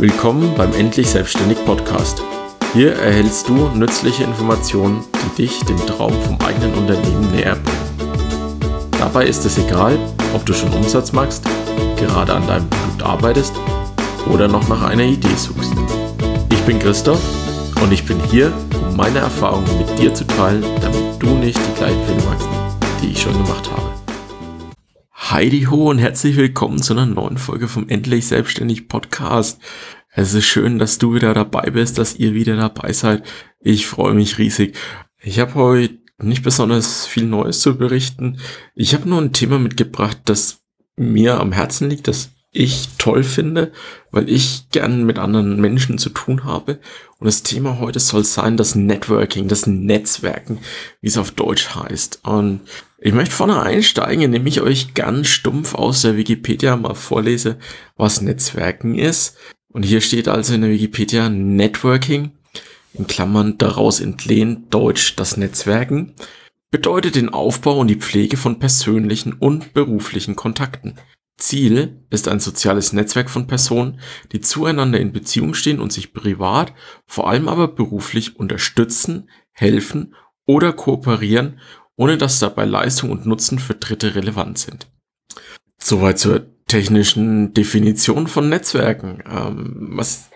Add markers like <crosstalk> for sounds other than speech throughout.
Willkommen beim Endlich Selbstständig Podcast. Hier erhältst du nützliche Informationen, die dich dem Traum vom eigenen Unternehmen näher bringen. Dabei ist es egal, ob du schon Umsatz machst, gerade an deinem Produkt arbeitest oder noch nach einer Idee suchst. Ich bin Christoph und ich bin hier, um meine Erfahrungen mit dir zu teilen, damit du nicht die gleichen Fehler machst, die ich schon gemacht habe. Heidi ho und herzlich willkommen zu einer neuen Folge vom Endlich Selbstständig Podcast. Es ist schön, dass du wieder dabei bist, dass ihr wieder dabei seid. Ich freue mich riesig. Ich habe heute nicht besonders viel Neues zu berichten. Ich habe nur ein Thema mitgebracht, das mir am Herzen liegt, das ich toll finde, weil ich gern mit anderen Menschen zu tun habe. Und das Thema heute soll sein das Networking, das Netzwerken, wie es auf Deutsch heißt. Und ich möchte vorne einsteigen, indem ich euch ganz stumpf aus der Wikipedia mal vorlese, was Netzwerken ist. Und hier steht also in der Wikipedia Networking, in Klammern daraus entlehnt Deutsch das Netzwerken, bedeutet den Aufbau und die Pflege von persönlichen und beruflichen Kontakten. Ziel ist ein soziales Netzwerk von Personen, die zueinander in Beziehung stehen und sich privat, vor allem aber beruflich unterstützen, helfen oder kooperieren, ohne dass dabei Leistung und Nutzen für Dritte relevant sind. Soweit zur technischen Definition von Netzwerken. Ähm, was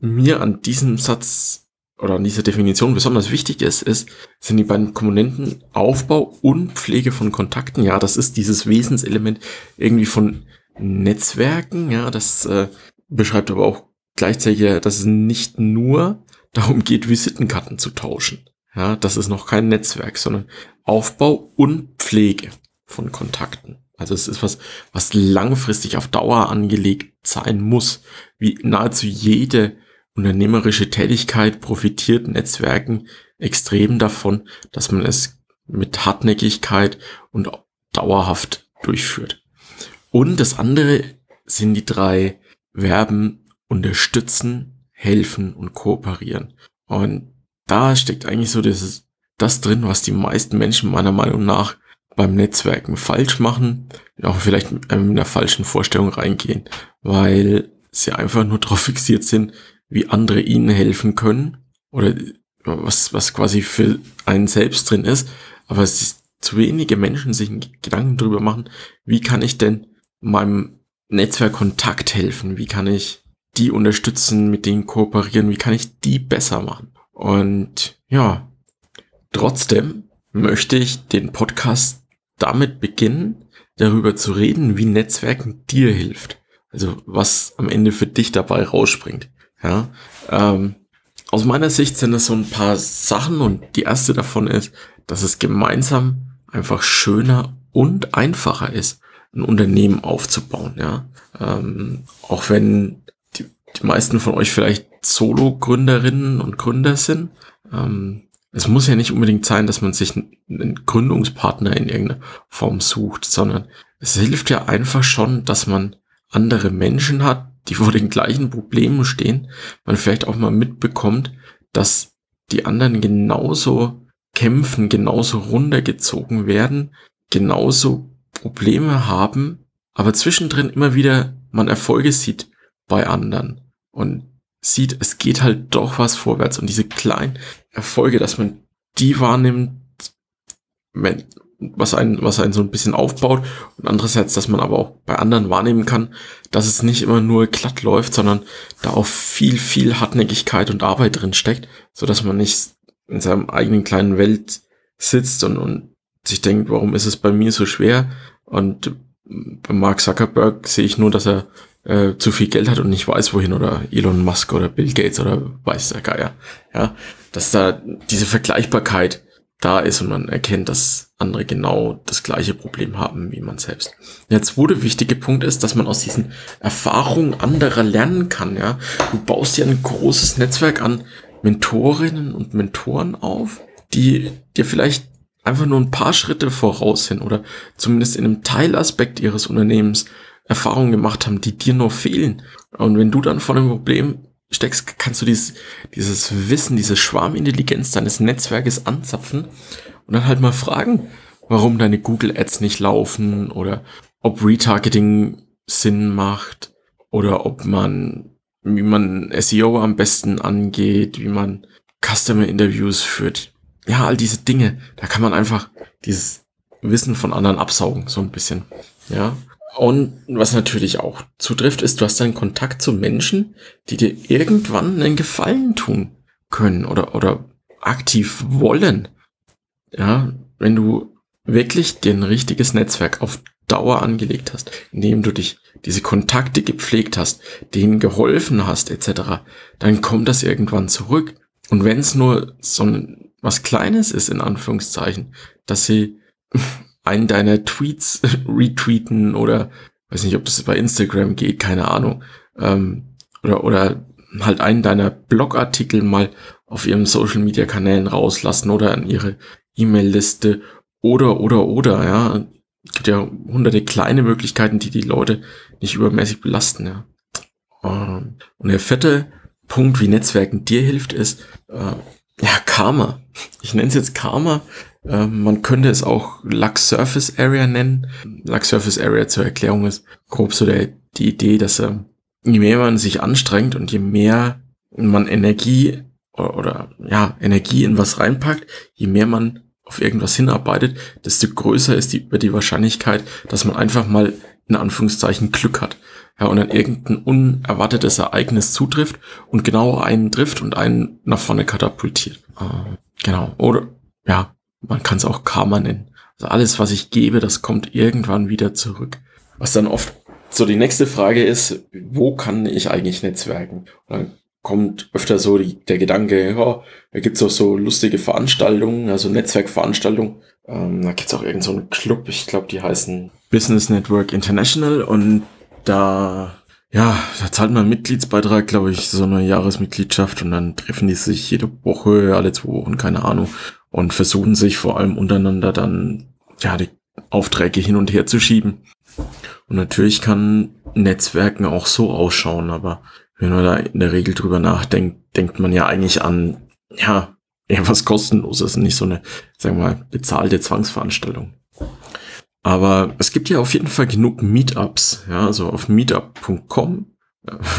mir an diesem Satz oder an dieser Definition besonders wichtig ist, ist, sind die beiden Komponenten Aufbau und Pflege von Kontakten. Ja, das ist dieses Wesenselement irgendwie von Netzwerken. Ja, das äh, beschreibt aber auch gleichzeitig, dass es nicht nur darum geht, Visitenkarten zu tauschen. Ja, das ist noch kein Netzwerk, sondern Aufbau und Pflege von Kontakten. Also es ist was, was langfristig auf Dauer angelegt sein muss, wie nahezu jede unternehmerische Tätigkeit profitiert Netzwerken extrem davon, dass man es mit Hartnäckigkeit und dauerhaft durchführt. Und das andere sind die drei Verben unterstützen, helfen und kooperieren. Und da steckt eigentlich so das, das drin, was die meisten Menschen meiner Meinung nach beim Netzwerken falsch machen, auch vielleicht mit einer falschen Vorstellung reingehen, weil sie einfach nur darauf fixiert sind, wie andere ihnen helfen können oder was, was quasi für einen selbst drin ist, aber es ist zu wenige Menschen sich Gedanken darüber machen, wie kann ich denn meinem Netzwerk Kontakt helfen, wie kann ich die unterstützen, mit denen kooperieren, wie kann ich die besser machen. Und ja, trotzdem möchte ich den Podcast damit beginnen, darüber zu reden, wie Netzwerken dir hilft. Also was am Ende für dich dabei rausspringt. Ja, ähm, aus meiner Sicht sind es so ein paar Sachen und die erste davon ist, dass es gemeinsam einfach schöner und einfacher ist, ein Unternehmen aufzubauen. Ja, ähm, auch wenn die, die meisten von euch vielleicht Solo-Gründerinnen und Gründer sind. Ähm, es muss ja nicht unbedingt sein, dass man sich einen Gründungspartner in irgendeiner Form sucht, sondern es hilft ja einfach schon, dass man andere Menschen hat, die vor den gleichen Problemen stehen, man vielleicht auch mal mitbekommt, dass die anderen genauso kämpfen, genauso runtergezogen werden, genauso Probleme haben, aber zwischendrin immer wieder man Erfolge sieht bei anderen und sieht, es geht halt doch was vorwärts. Und diese kleinen Erfolge, dass man die wahrnimmt, was einen, was einen so ein bisschen aufbaut und andererseits, dass man aber auch bei anderen wahrnehmen kann, dass es nicht immer nur glatt läuft, sondern da auch viel, viel Hartnäckigkeit und Arbeit drin steckt, so dass man nicht in seinem eigenen kleinen Welt sitzt und, und sich denkt, warum ist es bei mir so schwer? Und bei Mark Zuckerberg sehe ich nur, dass er äh, zu viel Geld hat und nicht weiß wohin oder Elon Musk oder Bill Gates oder weiß der Geier. Ja, dass da diese Vergleichbarkeit da ist und man erkennt, dass andere genau das gleiche Problem haben wie man selbst. Der zweite wichtige Punkt ist, dass man aus diesen Erfahrungen anderer lernen kann. Ja, du baust dir ein großes Netzwerk an Mentorinnen und Mentoren auf, die dir vielleicht einfach nur ein paar Schritte voraus sind oder zumindest in einem Teilaspekt ihres Unternehmens Erfahrungen gemacht haben, die dir noch fehlen. Und wenn du dann vor einem Problem steckst, kannst du dieses, dieses Wissen, diese Schwarmintelligenz deines Netzwerkes anzapfen und dann halt mal fragen, warum deine Google Ads nicht laufen oder ob Retargeting Sinn macht oder ob man wie man SEO am besten angeht, wie man Customer Interviews führt. Ja, all diese Dinge. Da kann man einfach dieses Wissen von anderen absaugen, so ein bisschen. Ja. Und was natürlich auch zutrifft, ist, du hast einen Kontakt zu Menschen, die dir irgendwann einen Gefallen tun können oder, oder aktiv wollen. Ja, wenn du wirklich dir ein richtiges Netzwerk auf Dauer angelegt hast, indem du dich diese Kontakte gepflegt hast, denen geholfen hast, etc., dann kommt das irgendwann zurück. Und wenn es nur so ein, was Kleines ist, in Anführungszeichen, dass sie einen deiner Tweets <laughs> retweeten oder weiß nicht, ob das bei Instagram geht, keine Ahnung, ähm, oder, oder halt einen deiner Blogartikel mal auf ihren Social Media Kanälen rauslassen oder an ihre E-Mail-Liste oder, oder, oder, ja. Es gibt ja hunderte kleine Möglichkeiten, die die Leute nicht übermäßig belasten, ja. Ähm, und der fette Punkt, wie Netzwerken dir hilft, ist, äh, ja, Karma. Ich nenne es jetzt Karma. Äh, man könnte es auch Luck Surface Area nennen. Luck Surface Area zur Erklärung ist grob so der, die Idee, dass äh, je mehr man sich anstrengt und je mehr man Energie oder, ja, Energie in was reinpackt, je mehr man auf irgendwas hinarbeitet, desto größer ist die, die Wahrscheinlichkeit, dass man einfach mal in Anführungszeichen Glück hat. Ja, und dann irgendein unerwartetes Ereignis zutrifft und genau einen trifft und einen nach vorne katapultiert. Äh, genau. Oder, ja, man kann es auch Karma nennen. Also alles, was ich gebe, das kommt irgendwann wieder zurück. Was dann oft so die nächste Frage ist, wo kann ich eigentlich netzwerken? Und dann kommt öfter so die, der Gedanke, ja, da gibt's auch so lustige Veranstaltungen, also Netzwerkveranstaltungen. Ähm, da gibt's auch irgendeinen so Club, ich glaube, die heißen Business Network International und da, ja, da zahlt man einen Mitgliedsbeitrag, glaube ich, so eine Jahresmitgliedschaft und dann treffen die sich jede Woche, alle zwei Wochen, keine Ahnung, und versuchen sich vor allem untereinander dann, ja, die Aufträge hin und her zu schieben. Und natürlich kann Netzwerken auch so ausschauen, aber wenn man da in der Regel drüber nachdenkt, denkt man ja eigentlich an, ja, eher was kostenloses, nicht so eine, sagen wir mal, bezahlte Zwangsveranstaltung. Aber es gibt ja auf jeden Fall genug Meetups, ja, also auf meetup.com,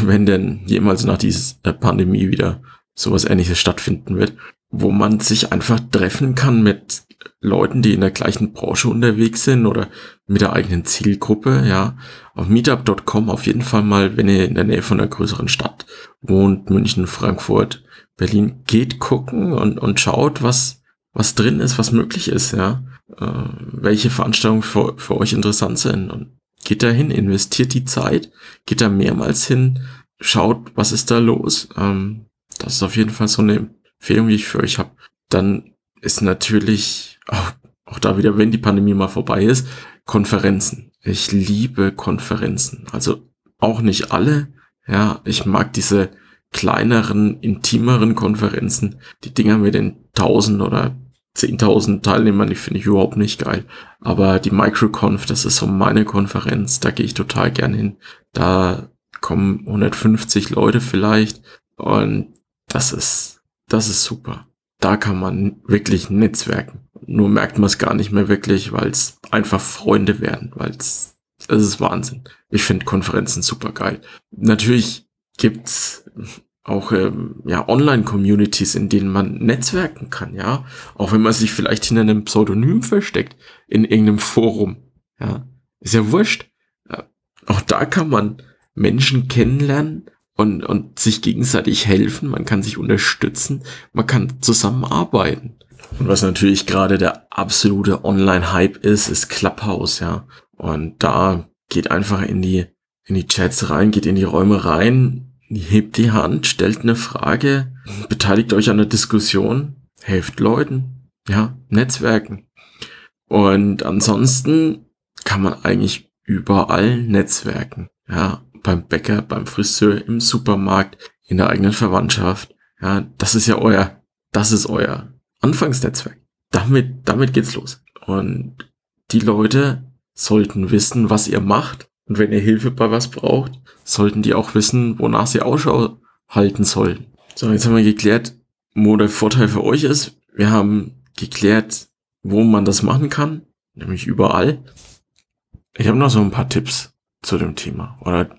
wenn denn jemals nach dieser Pandemie wieder sowas ähnliches stattfinden wird, wo man sich einfach treffen kann mit Leuten, die in der gleichen Branche unterwegs sind oder mit der eigenen Zielgruppe, ja. Auf meetup.com auf jeden Fall mal, wenn ihr in der Nähe von einer größeren Stadt wohnt, München, Frankfurt, Berlin, geht gucken und, und schaut, was, was drin ist, was möglich ist, ja. Äh, welche Veranstaltungen für, für euch interessant sind und geht da hin, investiert die Zeit, geht da mehrmals hin, schaut, was ist da los. Ähm, das ist auf jeden Fall so eine Empfehlung, die ich für euch habe. Dann ist natürlich auch, auch da wieder, wenn die Pandemie mal vorbei ist, Konferenzen. Ich liebe Konferenzen. Also auch nicht alle. Ja, ich mag diese kleineren, intimeren Konferenzen. Die Dinger mit den tausend oder zehntausend Teilnehmern, die finde ich überhaupt nicht geil. Aber die Microconf, das ist so meine Konferenz. Da gehe ich total gern hin. Da kommen 150 Leute vielleicht. Und das ist, das ist super da kann man wirklich netzwerken. Nur merkt man es gar nicht mehr wirklich, weil es einfach Freunde werden, weil es es ist Wahnsinn. Ich finde Konferenzen super geil. Natürlich gibt's auch ähm, ja Online-Communities, in denen man netzwerken kann, ja, auch wenn man sich vielleicht hinter einem Pseudonym versteckt in irgendeinem Forum, ja, ist ja wurscht. Ja. Auch da kann man Menschen kennenlernen, und, und sich gegenseitig helfen, man kann sich unterstützen, man kann zusammenarbeiten. Und was natürlich gerade der absolute Online-Hype ist, ist Clubhouse, ja. Und da geht einfach in die, in die Chats rein, geht in die Räume rein, hebt die Hand, stellt eine Frage, beteiligt euch an der Diskussion, helft Leuten, ja, Netzwerken. Und ansonsten kann man eigentlich überall netzwerken, ja beim Bäcker, beim Friseur, im Supermarkt, in der eigenen Verwandtschaft. Ja, das ist ja euer, das ist euer Anfangsnetzwerk. Damit, damit geht's los. Und die Leute sollten wissen, was ihr macht. Und wenn ihr Hilfe bei was braucht, sollten die auch wissen, wonach sie Ausschau halten sollen. So, jetzt haben wir geklärt, wo der Vorteil für euch ist. Wir haben geklärt, wo man das machen kann, nämlich überall. Ich habe noch so ein paar Tipps zu dem Thema oder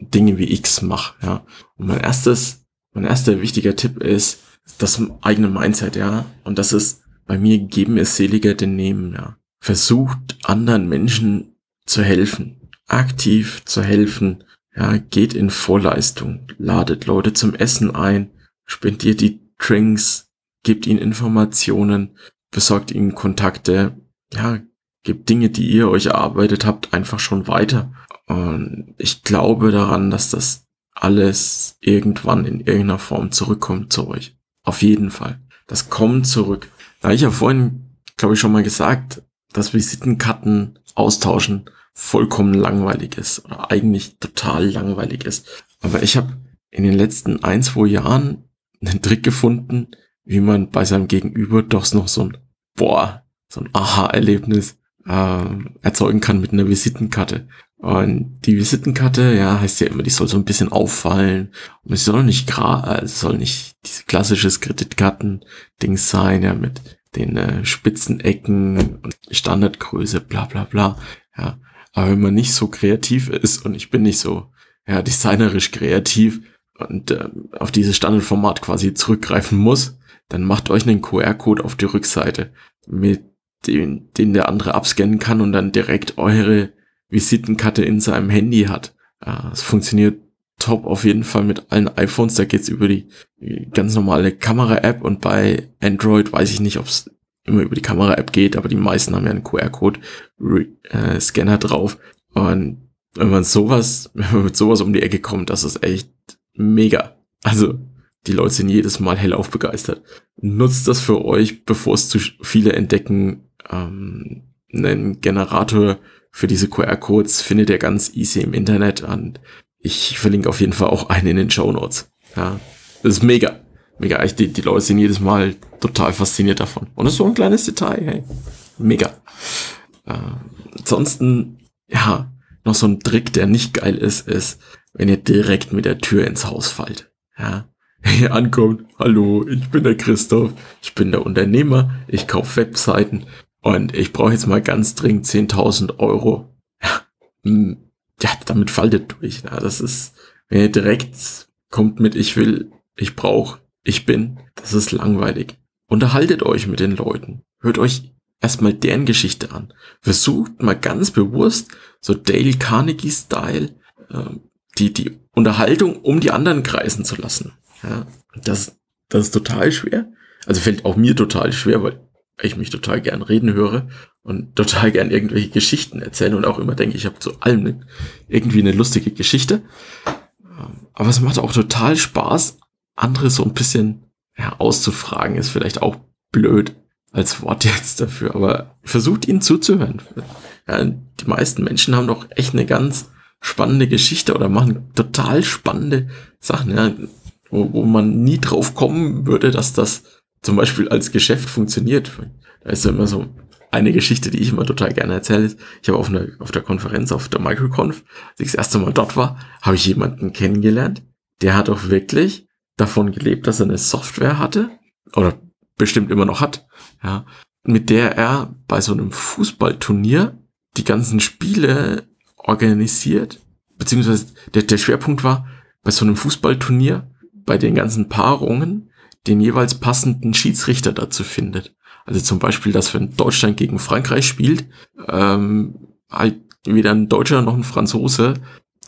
Dinge wie X mache, ja. Und mein erstes, mein erster wichtiger Tipp ist das eigene Mindset, ja. Und das ist bei mir geben ist seliger denn nehmen, ja. Versucht anderen Menschen zu helfen, aktiv zu helfen, ja, geht in Vorleistung, ladet Leute zum Essen ein, spendiert die Drinks, gebt ihnen Informationen, besorgt ihnen Kontakte, ja, gebt Dinge, die ihr euch erarbeitet habt, einfach schon weiter. Und ich glaube daran, dass das alles irgendwann in irgendeiner Form zurückkommt zu euch. Auf jeden Fall. Das kommt zurück. Da ich ja vorhin, glaube ich, schon mal gesagt, dass Visitenkarten austauschen vollkommen langweilig ist oder eigentlich total langweilig ist. Aber ich habe in den letzten ein, zwei Jahren einen Trick gefunden, wie man bei seinem Gegenüber doch noch so ein, boah, so ein Aha-Erlebnis äh, erzeugen kann mit einer Visitenkarte. Und die Visitenkarte, ja, heißt ja immer, die soll so ein bisschen auffallen. Und es soll nicht gra äh, soll nicht diese klassisches Kreditkarten-Ding sein, ja, mit den äh, spitzen Ecken und Standardgröße, bla bla bla. Ja. Aber wenn man nicht so kreativ ist und ich bin nicht so ja, designerisch kreativ und äh, auf dieses Standardformat quasi zurückgreifen muss, dann macht euch einen QR-Code auf die Rückseite, mit dem, den der andere abscannen kann und dann direkt eure Visitenkarte in seinem Handy hat. Es funktioniert top auf jeden Fall mit allen iPhones. Da geht's über die ganz normale Kamera-App und bei Android weiß ich nicht, ob es immer über die Kamera-App geht, aber die meisten haben ja einen QR-Code-Scanner drauf. Und wenn man sowas, <laughs> wenn man mit sowas um die Ecke kommt, das ist echt mega. Also, die Leute sind jedes Mal hellauf begeistert. Nutzt das für euch, bevor es zu viele entdecken. Ähm, einen Generator für diese QR-Codes findet ihr ganz easy im Internet und ich verlinke auf jeden Fall auch einen in den Show Notes. Ja, das ist mega. Mega. Echt, die, die Leute sind jedes Mal total fasziniert davon. Und das ist so ein kleines Detail, hey. Mega. Äh, ansonsten, ja, noch so ein Trick, der nicht geil ist, ist, wenn ihr direkt mit der Tür ins Haus fallt. Ja. Wenn ihr ankommt, hallo, ich bin der Christoph, ich bin der Unternehmer, ich kaufe Webseiten und ich brauche jetzt mal ganz dringend 10.000 Euro. Ja, hm, ja, damit faltet durch. Ja, das ist, wenn ihr direkt kommt mit ich will, ich brauche, ich bin, das ist langweilig. Unterhaltet euch mit den Leuten. Hört euch erstmal deren Geschichte an. Versucht mal ganz bewusst, so Dale Carnegie-Style, äh, die, die Unterhaltung um die anderen kreisen zu lassen. Ja, das, das ist total schwer. Also fällt auch mir total schwer, weil ich mich total gern reden höre und total gern irgendwelche Geschichten erzähle und auch immer denke, ich habe zu allem irgendwie eine lustige Geschichte. Aber es macht auch total Spaß, andere so ein bisschen ja, auszufragen, ist vielleicht auch blöd als Wort jetzt dafür, aber versucht ihnen zuzuhören. Ja, die meisten Menschen haben doch echt eine ganz spannende Geschichte oder machen total spannende Sachen, ja, wo, wo man nie drauf kommen würde, dass das zum Beispiel als Geschäft funktioniert. Da ist ja immer so eine Geschichte, die ich immer total gerne erzähle. Ich habe auf, einer, auf der Konferenz, auf der Microconf, als ich das erste Mal dort war, habe ich jemanden kennengelernt, der hat auch wirklich davon gelebt, dass er eine Software hatte oder bestimmt immer noch hat, ja, mit der er bei so einem Fußballturnier die ganzen Spiele organisiert, beziehungsweise der, der Schwerpunkt war, bei so einem Fußballturnier, bei den ganzen Paarungen, den jeweils passenden Schiedsrichter dazu findet. Also zum Beispiel, dass wenn Deutschland gegen Frankreich spielt, ähm, halt weder ein Deutscher noch ein Franzose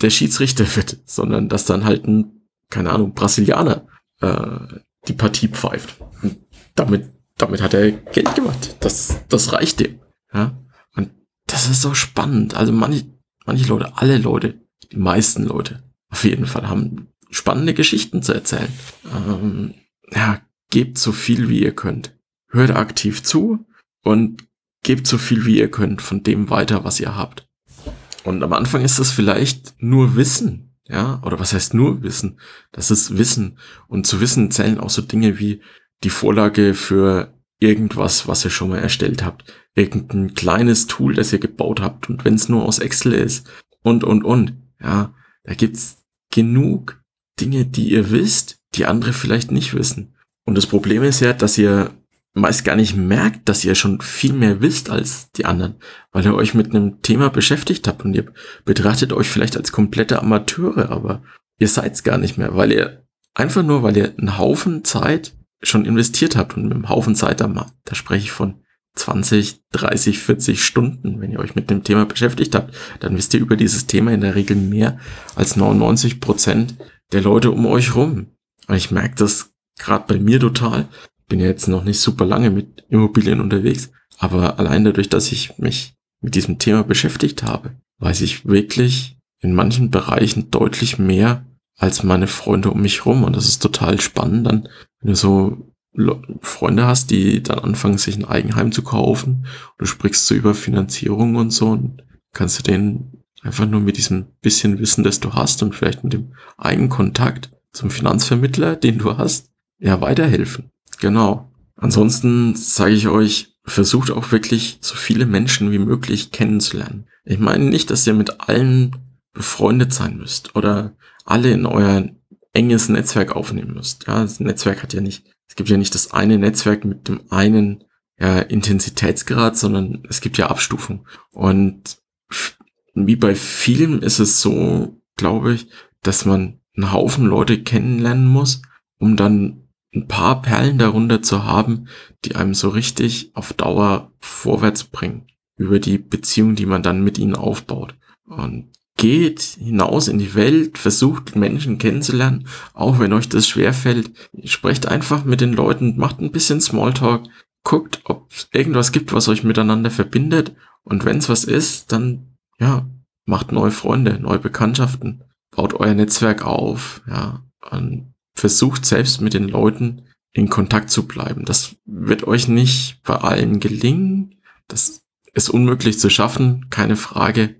der Schiedsrichter wird, sondern dass dann halt ein, keine Ahnung, Brasilianer äh, die Partie pfeift. Und damit, damit hat er Geld gemacht. Das, das reicht dem. Ja? Und das ist so spannend. Also manche, manche Leute, alle Leute, die meisten Leute auf jeden Fall haben spannende Geschichten zu erzählen. Ähm, ja, gebt so viel wie ihr könnt. Hört aktiv zu und gebt so viel wie ihr könnt von dem weiter, was ihr habt. Und am Anfang ist das vielleicht nur Wissen, ja, oder was heißt nur Wissen? Das ist Wissen. Und zu Wissen zählen auch so Dinge wie die Vorlage für irgendwas, was ihr schon mal erstellt habt. Irgendein kleines Tool, das ihr gebaut habt. Und wenn es nur aus Excel ist. Und, und, und. Ja, da gibt's genug Dinge, die ihr wisst, die andere vielleicht nicht wissen. Und das Problem ist ja, dass ihr meist gar nicht merkt, dass ihr schon viel mehr wisst als die anderen, weil ihr euch mit einem Thema beschäftigt habt und ihr betrachtet euch vielleicht als komplette Amateure, aber ihr seid's gar nicht mehr, weil ihr einfach nur, weil ihr einen Haufen Zeit schon investiert habt und mit einem Haufen Zeit, da, da spreche ich von 20, 30, 40 Stunden, wenn ihr euch mit dem Thema beschäftigt habt, dann wisst ihr über dieses Thema in der Regel mehr als 99 Prozent der Leute um euch rum. Ich merke das gerade bei mir total. Bin ja jetzt noch nicht super lange mit Immobilien unterwegs, aber allein dadurch, dass ich mich mit diesem Thema beschäftigt habe, weiß ich wirklich in manchen Bereichen deutlich mehr als meine Freunde um mich rum. Und das ist total spannend, dann, wenn du so Freunde hast, die dann anfangen, sich ein Eigenheim zu kaufen. Du sprichst so über Finanzierung und so und kannst du denen einfach nur mit diesem bisschen Wissen, das du hast und vielleicht mit dem eigenen Kontakt zum Finanzvermittler, den du hast, ja, weiterhelfen. Genau. Ansonsten sage ich euch, versucht auch wirklich so viele Menschen wie möglich kennenzulernen. Ich meine nicht, dass ihr mit allen befreundet sein müsst oder alle in euer enges Netzwerk aufnehmen müsst. Ja, das Netzwerk hat ja nicht es gibt ja nicht das eine Netzwerk mit dem einen ja, Intensitätsgrad, sondern es gibt ja Abstufung. Und wie bei vielen ist es so, glaube ich, dass man einen Haufen Leute kennenlernen muss, um dann ein paar Perlen darunter zu haben, die einem so richtig auf Dauer vorwärts bringen über die Beziehung, die man dann mit ihnen aufbaut. Und geht hinaus in die Welt, versucht Menschen kennenzulernen, auch wenn euch das schwerfällt. Sprecht einfach mit den Leuten, macht ein bisschen Smalltalk, guckt, ob es irgendwas gibt, was euch miteinander verbindet. Und wenn es was ist, dann ja, macht neue Freunde, neue Bekanntschaften, baut euer Netzwerk auf, ja, und versucht selbst mit den Leuten in Kontakt zu bleiben. Das wird euch nicht bei allen gelingen. Das ist unmöglich zu schaffen, keine Frage.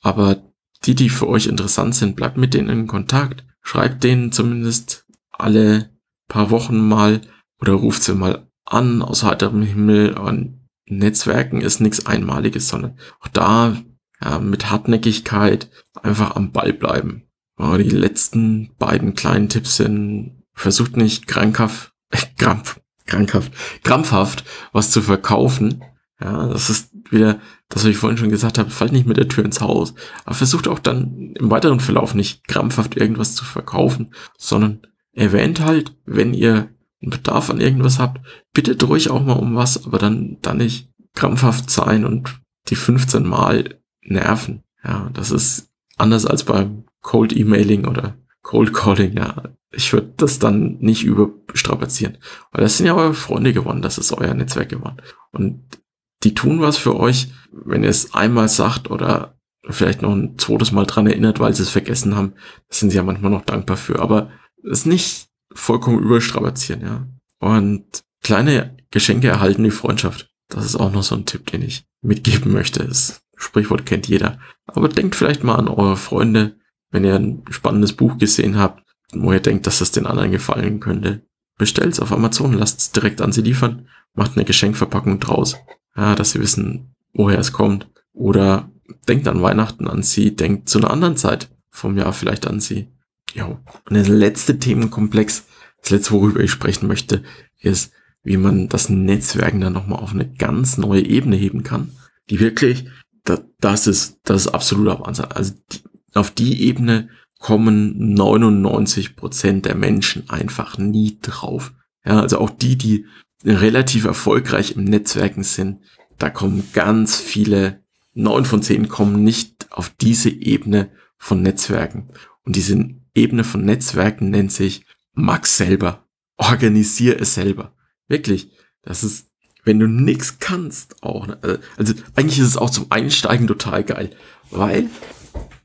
Aber die, die für euch interessant sind, bleibt mit denen in Kontakt. Schreibt denen zumindest alle paar Wochen mal oder ruft sie mal an aus heiterem Himmel. Und Netzwerken ist nichts Einmaliges, sondern auch da ja, mit Hartnäckigkeit einfach am Ball bleiben. Aber die letzten beiden kleinen Tipps sind, versucht nicht krankhaft, <laughs> äh, krampf, krankhaft, krampfhaft was zu verkaufen. Ja, das ist wieder das, was ich vorhin schon gesagt habe, fallt nicht mit der Tür ins Haus. Aber versucht auch dann im weiteren Verlauf nicht krampfhaft irgendwas zu verkaufen, sondern erwähnt halt, wenn ihr einen Bedarf an irgendwas habt, bittet ruhig auch mal um was, aber dann, dann nicht krampfhaft sein und die 15 Mal nerven. Ja, das ist anders als beim Cold Emailing oder Cold Calling, ja. Ich würde das dann nicht überstrapazieren. Weil das sind ja eure Freunde geworden, das ist euer Netzwerk geworden. Und die tun was für euch, wenn ihr es einmal sagt oder vielleicht noch ein zweites Mal dran erinnert, weil sie es vergessen haben, das sind sie ja manchmal noch dankbar für. Aber es nicht vollkommen überstrapazieren, ja. Und kleine Geschenke erhalten die Freundschaft. Das ist auch noch so ein Tipp, den ich mitgeben möchte. Das Sprichwort kennt jeder. Aber denkt vielleicht mal an eure Freunde, wenn ihr ein spannendes Buch gesehen habt, wo ihr denkt, dass es den anderen gefallen könnte. Bestellt's auf Amazon, lasst es direkt an sie liefern, macht eine Geschenkverpackung draus ja, dass sie wissen, woher es kommt. Oder denkt an Weihnachten an sie, denkt zu einer anderen Zeit vom Jahr vielleicht an sie. Ja, und der letzte Themenkomplex, das letzte, worüber ich sprechen möchte, ist, wie man das Netzwerken dann nochmal auf eine ganz neue Ebene heben kann, die wirklich, das ist, das ist absoluter Wahnsinn. Also die, auf die Ebene kommen 99 Prozent der Menschen einfach nie drauf. Ja, also auch die, die relativ erfolgreich im Netzwerken sind, da kommen ganz viele, neun von zehn kommen nicht auf diese Ebene von Netzwerken. Und diese Ebene von Netzwerken nennt sich Max selber. Organisier es selber. Wirklich. Das ist, wenn du nix kannst, auch. Ne, äh, also eigentlich ist es auch zum Einsteigen total geil. Weil,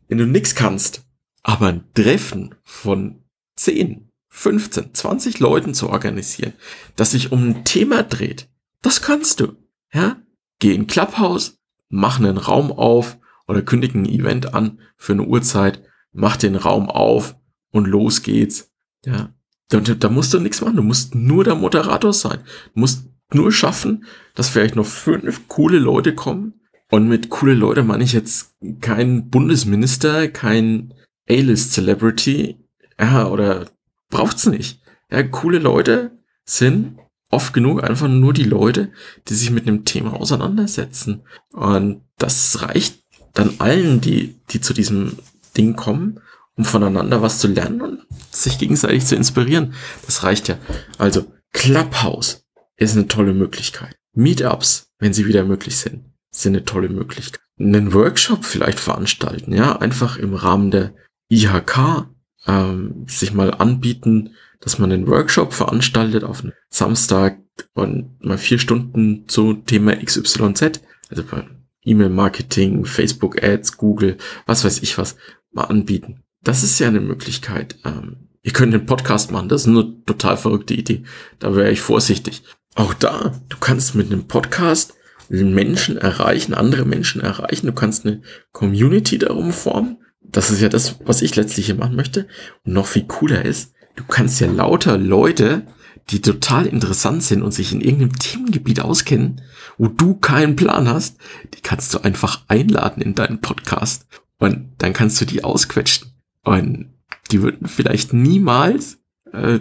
wenn du nix kannst, aber ein Treffen von zehn 15, 20 Leuten zu organisieren, das sich um ein Thema dreht, das kannst du. Ja? Geh in Clubhouse, mach einen Raum auf oder kündige ein Event an für eine Uhrzeit, mach den Raum auf und los geht's. Ja? Da, da musst du nichts machen, du musst nur der Moderator sein. Du musst nur schaffen, dass vielleicht noch fünf coole Leute kommen. Und mit coole Leute meine ich jetzt kein Bundesminister, kein A-List-Celebrity, ja, oder braucht's nicht. Ja, coole Leute sind oft genug einfach nur die Leute, die sich mit einem Thema auseinandersetzen. Und das reicht dann allen, die, die zu diesem Ding kommen, um voneinander was zu lernen und sich gegenseitig zu inspirieren. Das reicht ja. Also Clubhouse ist eine tolle Möglichkeit. Meetups, wenn sie wieder möglich sind, sind eine tolle Möglichkeit. Einen Workshop vielleicht veranstalten, ja, einfach im Rahmen der IHK ähm, sich mal anbieten, dass man einen Workshop veranstaltet auf einen Samstag und mal vier Stunden zu Thema XYZ, also bei E-Mail-Marketing, Facebook-Ads, Google, was weiß ich was, mal anbieten. Das ist ja eine Möglichkeit. Ähm, ihr könnt einen Podcast machen, das ist eine total verrückte Idee. Da wäre ich vorsichtig. Auch da, du kannst mit einem Podcast Menschen erreichen, andere Menschen erreichen. Du kannst eine Community darum formen. Das ist ja das, was ich letztlich hier machen möchte. Und noch viel cooler ist, du kannst ja lauter Leute, die total interessant sind und sich in irgendeinem Themengebiet auskennen, wo du keinen Plan hast, die kannst du einfach einladen in deinen Podcast und dann kannst du die ausquetschen. Und die würden vielleicht niemals äh,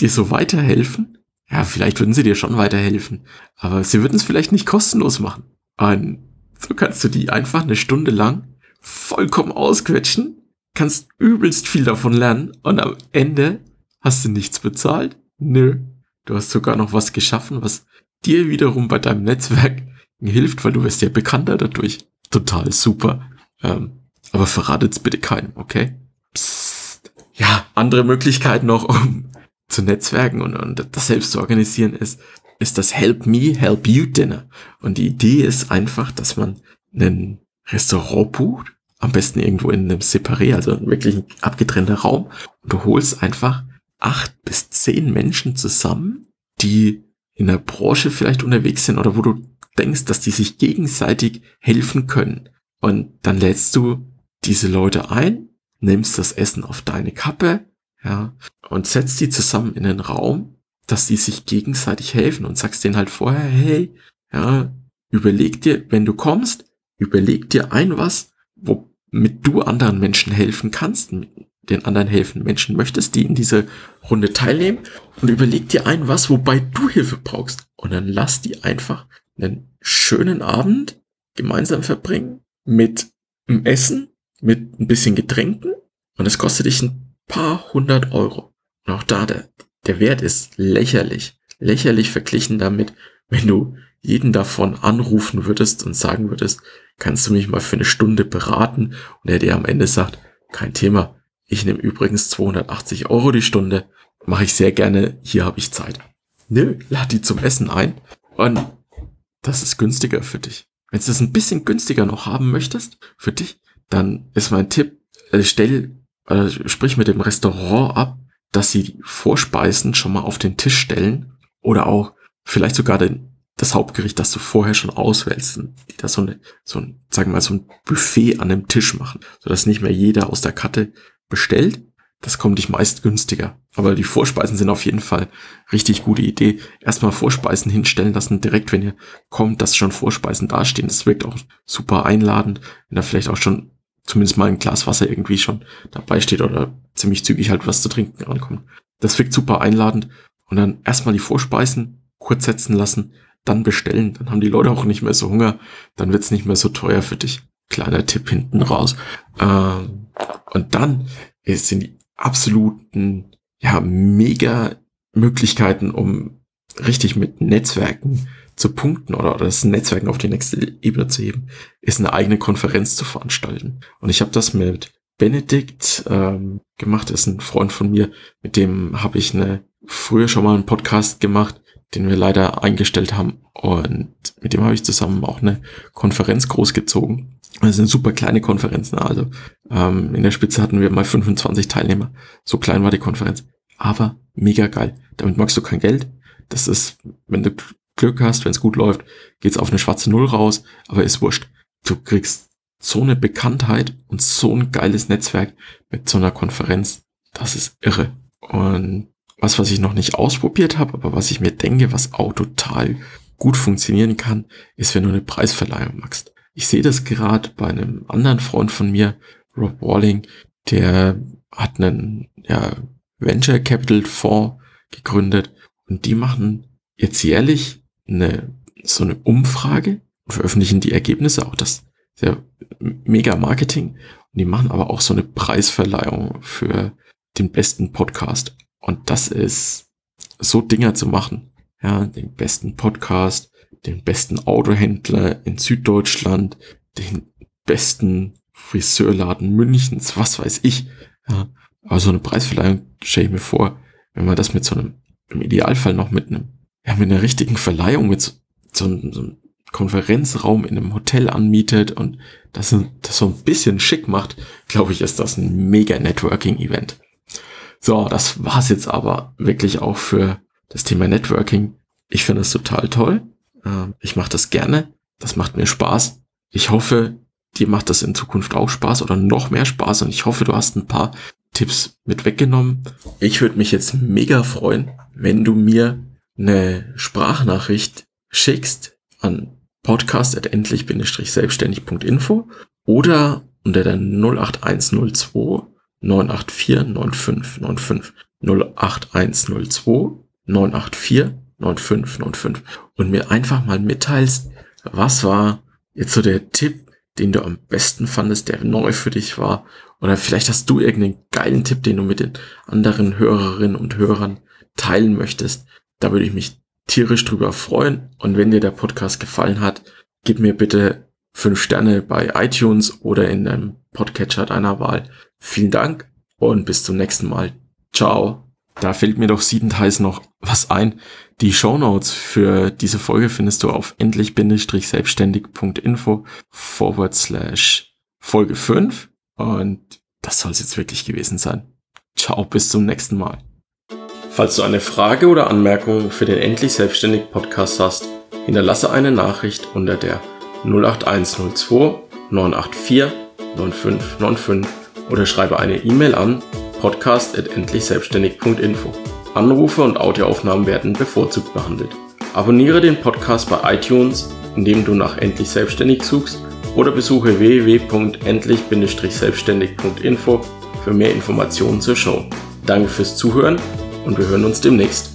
dir so weiterhelfen. Ja, vielleicht würden sie dir schon weiterhelfen, aber sie würden es vielleicht nicht kostenlos machen. Und so kannst du die einfach eine Stunde lang vollkommen ausquetschen, kannst übelst viel davon lernen und am Ende hast du nichts bezahlt. Nö. Du hast sogar noch was geschaffen, was dir wiederum bei deinem Netzwerk hilft, weil du wirst ja bekannter dadurch. Total super. Ähm, aber verratet's bitte keinem, okay? Psst. Ja, andere Möglichkeit noch, um zu netzwerken und, und das selbst zu organisieren, ist, ist das Help Me, Help You Dinner. Und die Idee ist einfach, dass man ein Restaurant bucht, am besten irgendwo in einem Separé, also wirklich ein abgetrennter Raum, und du holst einfach acht bis zehn Menschen zusammen, die in der Branche vielleicht unterwegs sind oder wo du denkst, dass die sich gegenseitig helfen können. Und dann lädst du diese Leute ein, nimmst das Essen auf deine Kappe, ja, und setzt die zusammen in einen Raum, dass die sich gegenseitig helfen und sagst denen halt vorher, hey, ja, überleg dir, wenn du kommst, überleg dir ein was, womit du anderen Menschen helfen kannst, den anderen helfen Menschen möchtest, die in diese Runde teilnehmen. Und überleg dir ein was, wobei du Hilfe brauchst. Und dann lass die einfach einen schönen Abend gemeinsam verbringen mit dem Essen, mit ein bisschen Getränken. Und es kostet dich ein paar hundert Euro. Und auch da, der, der Wert ist lächerlich. Lächerlich verglichen damit, wenn du jeden davon anrufen würdest und sagen würdest, kannst du mich mal für eine Stunde beraten? Und er dir am Ende sagt, kein Thema. Ich nehme übrigens 280 Euro die Stunde. Mache ich sehr gerne. Hier habe ich Zeit. Nö, lad die zum Essen ein. Und das ist günstiger für dich. Wenn du das ein bisschen günstiger noch haben möchtest für dich, dann ist mein Tipp, äh, stell äh, sprich mit dem Restaurant ab, dass sie die Vorspeisen schon mal auf den Tisch stellen oder auch vielleicht sogar den, das Hauptgericht, das du vorher schon auswählst, die da so eine, so ein, sagen wir mal, so ein Buffet an dem Tisch machen, sodass nicht mehr jeder aus der Karte bestellt. Das kommt dich meist günstiger. Aber die Vorspeisen sind auf jeden Fall richtig gute Idee. Erstmal Vorspeisen hinstellen lassen, direkt wenn ihr kommt, dass schon Vorspeisen dastehen. Das wirkt auch super einladend, wenn da vielleicht auch schon zumindest mal ein Glas Wasser irgendwie schon dabei steht oder ziemlich zügig halt was zu trinken ankommt. Das wirkt super einladend und dann erstmal die Vorspeisen kurz setzen lassen, dann bestellen, dann haben die Leute auch nicht mehr so Hunger, dann wird's nicht mehr so teuer für dich. Kleiner Tipp hinten raus. Ähm, und dann sind die absoluten, ja, mega Möglichkeiten, um richtig mit Netzwerken zu punkten oder, das Netzwerken auf die nächste Ebene zu heben, ist eine eigene Konferenz zu veranstalten. Und ich habe das mit Benedikt ähm, gemacht, ist ein Freund von mir, mit dem habe ich eine früher schon mal einen Podcast gemacht, den wir leider eingestellt haben. Und mit dem habe ich zusammen auch eine Konferenz großgezogen. Das sind super kleine Konferenzen. Also ähm, in der Spitze hatten wir mal 25 Teilnehmer. So klein war die Konferenz. Aber mega geil. Damit magst du kein Geld. Das ist, wenn du Glück hast, wenn es gut läuft, geht's auf eine schwarze Null raus, aber ist wurscht. Du kriegst so eine Bekanntheit und so ein geiles Netzwerk mit so einer Konferenz. Das ist irre. Und was, was ich noch nicht ausprobiert habe, aber was ich mir denke, was auch total gut funktionieren kann, ist, wenn du eine Preisverleihung machst. Ich sehe das gerade bei einem anderen Freund von mir, Rob Walling, der hat einen ja, Venture Capital Fonds gegründet und die machen jetzt jährlich eine, so eine Umfrage und veröffentlichen die Ergebnisse, auch das sehr mega Marketing. Und die machen aber auch so eine Preisverleihung für den besten Podcast. Und das ist so Dinger zu machen. Ja, den besten Podcast, den besten Autohändler in Süddeutschland, den besten Friseurladen Münchens, was weiß ich. Ja, aber so eine Preisverleihung stelle ich mir vor, wenn man das mit so einem, im Idealfall noch mit einem, ja, mit einer richtigen Verleihung, mit so, so, so einem Konferenzraum in einem Hotel anmietet und das, das so ein bisschen schick macht, glaube ich, ist das ein mega Networking-Event. So, das war's jetzt aber wirklich auch für das Thema Networking. Ich finde es total toll. Ähm, ich mache das gerne. Das macht mir Spaß. Ich hoffe, dir macht das in Zukunft auch Spaß oder noch mehr Spaß und ich hoffe, du hast ein paar Tipps mit weggenommen. Ich würde mich jetzt mega freuen, wenn du mir eine Sprachnachricht schickst an podcast.endlich-selbstständig.info oder unter der 08102 984 9595 08102 984 9595 und mir einfach mal mitteilst, was war jetzt so der Tipp, den du am besten fandest, der neu für dich war. Oder vielleicht hast du irgendeinen geilen Tipp, den du mit den anderen Hörerinnen und Hörern teilen möchtest. Da würde ich mich tierisch drüber freuen. Und wenn dir der Podcast gefallen hat, gib mir bitte fünf Sterne bei iTunes oder in deinem Podcatcher deiner Wahl. Vielen Dank und bis zum nächsten Mal. Ciao. Da fällt mir doch siedendheiß noch was ein. Die Show Notes für diese Folge findest du auf endlich-selbstständig.info forward slash Folge 5. Und das soll es jetzt wirklich gewesen sein. Ciao, bis zum nächsten Mal. Falls du eine Frage oder Anmerkung für den Endlich Selbstständig Podcast hast, hinterlasse eine Nachricht unter der 08102 984 9595 oder schreibe eine E-Mail an podcast.endlichselbstständig.info. Anrufe und Audioaufnahmen werden bevorzugt behandelt. Abonniere den Podcast bei iTunes, indem du nach Endlich Selbstständig suchst oder besuche www.endlich-selbstständig.info für mehr Informationen zur Show. Danke fürs Zuhören und wir hören uns demnächst.